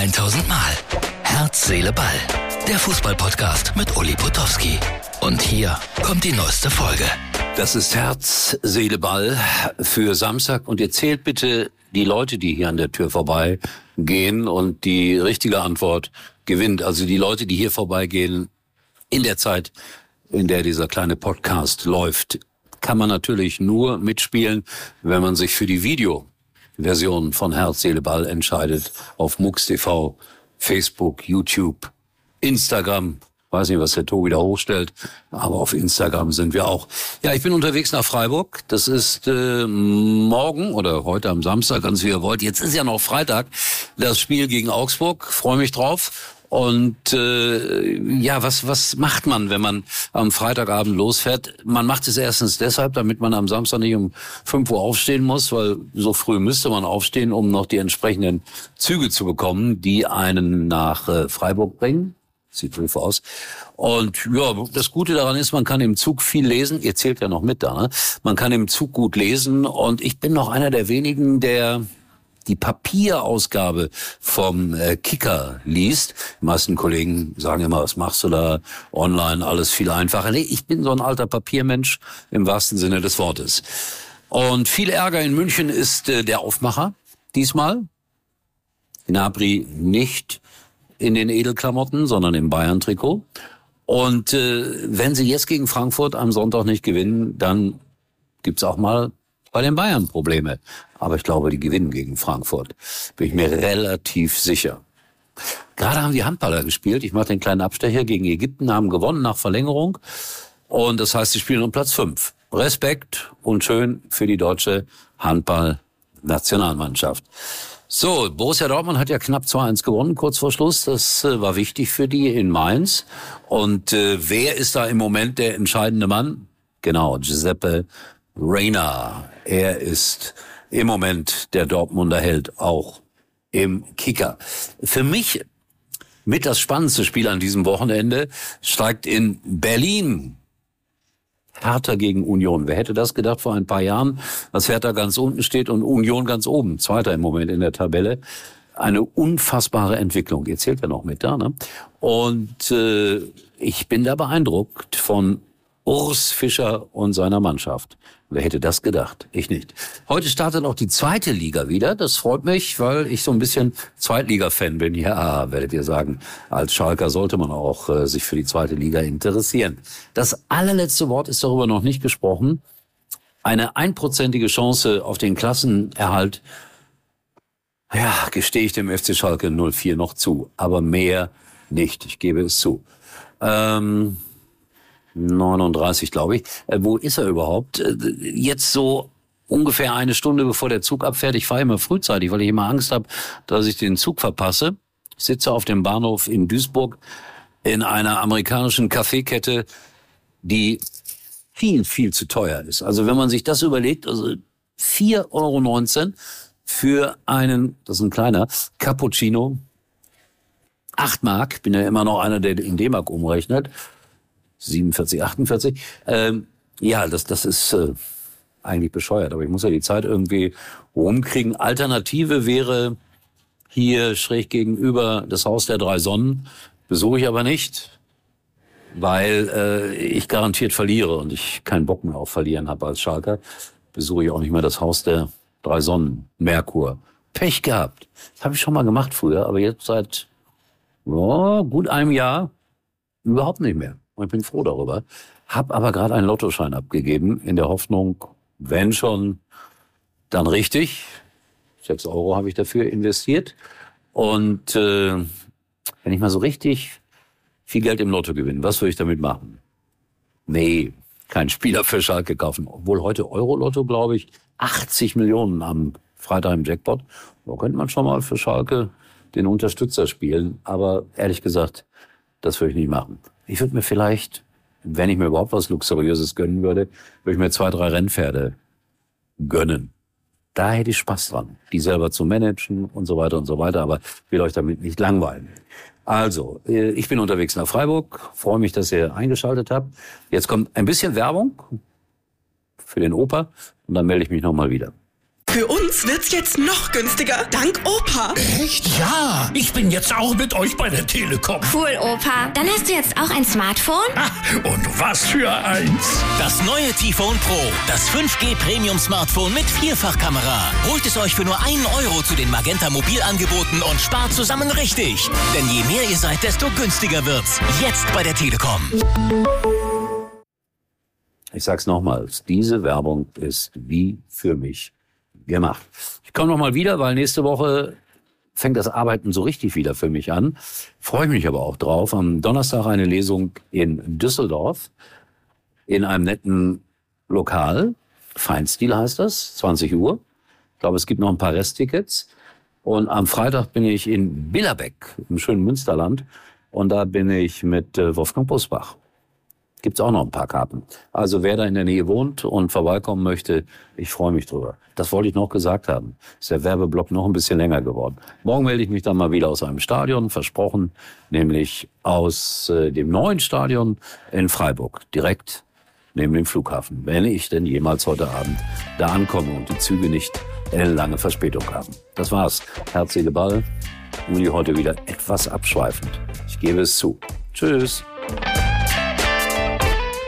1000 Mal. Herz, Seele, Ball. Der Fußballpodcast mit Uli Potowski. Und hier kommt die neueste Folge. Das ist Herz, Seele, Ball für Samstag. Und ihr zählt bitte die Leute, die hier an der Tür vorbeigehen und die richtige Antwort gewinnt. Also die Leute, die hier vorbeigehen in der Zeit, in der dieser kleine Podcast läuft, kann man natürlich nur mitspielen, wenn man sich für die Videoversion von Herz, Seele, Ball entscheidet. Auf MUX TV, Facebook, YouTube, Instagram. Weiß nicht, was der Tobi da hochstellt, aber auf Instagram sind wir auch. Ja, ich bin unterwegs nach Freiburg. Das ist äh, morgen oder heute am Samstag, ganz wie ihr wollt. Jetzt ist ja noch Freitag, das Spiel gegen Augsburg. Freue mich drauf. Und äh, ja, was, was macht man, wenn man am Freitagabend losfährt? Man macht es erstens deshalb, damit man am Samstag nicht um 5 Uhr aufstehen muss, weil so früh müsste man aufstehen, um noch die entsprechenden Züge zu bekommen, die einen nach äh, Freiburg bringen. Sieht so aus. Und ja, das Gute daran ist, man kann im Zug viel lesen. Ihr zählt ja noch mit da. Ne? Man kann im Zug gut lesen. Und ich bin noch einer der wenigen, der die Papierausgabe vom äh, Kicker liest. Die meisten Kollegen sagen immer, was machst du da online, alles viel einfacher. Nee, ich bin so ein alter Papiermensch im wahrsten Sinne des Wortes. Und viel Ärger in München ist äh, der Aufmacher diesmal. Gnabry nicht in den Edelklamotten, sondern im Bayern-Trikot. Und äh, wenn sie jetzt gegen Frankfurt am Sonntag nicht gewinnen, dann gibt's auch mal bei den Bayern Probleme. Aber ich glaube, die gewinnen gegen Frankfurt. Bin ich mir relativ sicher. Gerade haben die Handballer gespielt. Ich mache den kleinen Abstecher gegen Ägypten, haben gewonnen nach Verlängerung. Und das heißt, sie spielen um Platz fünf. Respekt und schön für die deutsche Handball-Nationalmannschaft. So, Borussia Dortmund hat ja knapp 2-1 gewonnen, kurz vor Schluss. Das äh, war wichtig für die in Mainz. Und äh, wer ist da im Moment der entscheidende Mann? Genau, Giuseppe Reina. Er ist im Moment der Dortmunder Held auch im Kicker. Für mich mit das spannendste Spiel an diesem Wochenende steigt in Berlin Hertha gegen Union. Wer hätte das gedacht vor ein paar Jahren, dass Hertha ganz unten steht und Union ganz oben, zweiter im Moment in der Tabelle. Eine unfassbare Entwicklung. Ihr zählt ja noch mit da, ne? Und äh, ich bin da beeindruckt von Urs Fischer und seiner Mannschaft. Wer hätte das gedacht? Ich nicht. Heute startet auch die zweite Liga wieder. Das freut mich, weil ich so ein bisschen Zweitliga-Fan bin. Ja, werdet ihr sagen, als Schalker sollte man auch äh, sich für die zweite Liga interessieren. Das allerletzte Wort ist darüber noch nicht gesprochen. Eine einprozentige Chance auf den Klassenerhalt, ja, gestehe ich dem FC Schalke 04 noch zu. Aber mehr nicht. Ich gebe es zu. Ähm 39, glaube ich. Äh, wo ist er überhaupt? Äh, jetzt so ungefähr eine Stunde bevor der Zug abfährt. Ich fahre immer frühzeitig, weil ich immer Angst habe, dass ich den Zug verpasse. Ich sitze auf dem Bahnhof in Duisburg in einer amerikanischen Kaffeekette, die viel, viel zu teuer ist. Also wenn man sich das überlegt, also 4,19 Euro für einen, das ist ein kleiner, Cappuccino, 8 Mark, bin ja immer noch einer, der in D-Mark umrechnet, 47, 48. Ähm, ja, das, das ist äh, eigentlich bescheuert, aber ich muss ja die Zeit irgendwie rumkriegen. Alternative wäre hier schräg gegenüber das Haus der drei Sonnen. Besuche ich aber nicht, weil äh, ich garantiert verliere und ich keinen Bock mehr auf Verlieren habe als Schalker. Besuche ich auch nicht mehr das Haus der drei Sonnen, Merkur. Pech gehabt. Das habe ich schon mal gemacht früher, aber jetzt seit ja, gut einem Jahr überhaupt nicht mehr. Und ich bin froh darüber. Hab aber gerade einen Lottoschein abgegeben, in der Hoffnung, wenn schon, dann richtig. Sechs Euro habe ich dafür investiert. Und äh, wenn ich mal so richtig viel Geld im Lotto gewinne, was würde ich damit machen? Nee, kein Spieler für Schalke kaufen. Obwohl heute Euro-Lotto, glaube ich, 80 Millionen am Freitag im Jackpot. Da könnte man schon mal für Schalke den Unterstützer spielen. Aber ehrlich gesagt, das würde ich nicht machen. Ich würde mir vielleicht, wenn ich mir überhaupt was Luxuriöses gönnen würde, würde ich mir zwei, drei Rennpferde gönnen. Da hätte ich Spaß dran, die selber zu managen und so weiter und so weiter, aber will euch damit nicht langweilen. Also, äh, ich bin unterwegs nach Freiburg, freue mich, dass ihr eingeschaltet habt. Jetzt kommt ein bisschen Werbung für den Opa und dann melde ich mich nochmal wieder. Für uns wird's jetzt noch günstiger, dank Opa. Echt? Ja, ich bin jetzt auch mit euch bei der Telekom. Cool, Opa. Dann hast du jetzt auch ein Smartphone? Ah, und was für eins. Das neue T-Phone Pro, das 5G Premium Smartphone mit Vierfachkamera. Holt es euch für nur einen Euro zu den Magenta Mobilangeboten und spart zusammen richtig. Denn je mehr ihr seid, desto günstiger wird's. Jetzt bei der Telekom. Ich sag's nochmals, diese Werbung ist wie für mich gemacht. Ich komme nochmal wieder, weil nächste Woche fängt das Arbeiten so richtig wieder für mich an. Freue mich aber auch drauf. Am Donnerstag eine Lesung in Düsseldorf in einem netten Lokal. Feinstil heißt das, 20 Uhr. Ich glaube, es gibt noch ein paar Resttickets. Und am Freitag bin ich in Billerbeck im schönen Münsterland. Und da bin ich mit äh, Wolfgang Busbach gibt's auch noch ein paar Karten. Also wer da in der Nähe wohnt und vorbeikommen möchte, ich freue mich drüber. Das wollte ich noch gesagt haben. Ist der Werbeblock noch ein bisschen länger geworden. Morgen melde ich mich dann mal wieder aus einem Stadion, versprochen, nämlich aus äh, dem neuen Stadion in Freiburg, direkt neben dem Flughafen, wenn ich denn jemals heute Abend da ankomme und die Züge nicht lange Verspätung haben. Das war's. Herz, Seele, Ball. Uli heute wieder etwas abschweifend. Ich gebe es zu. Tschüss.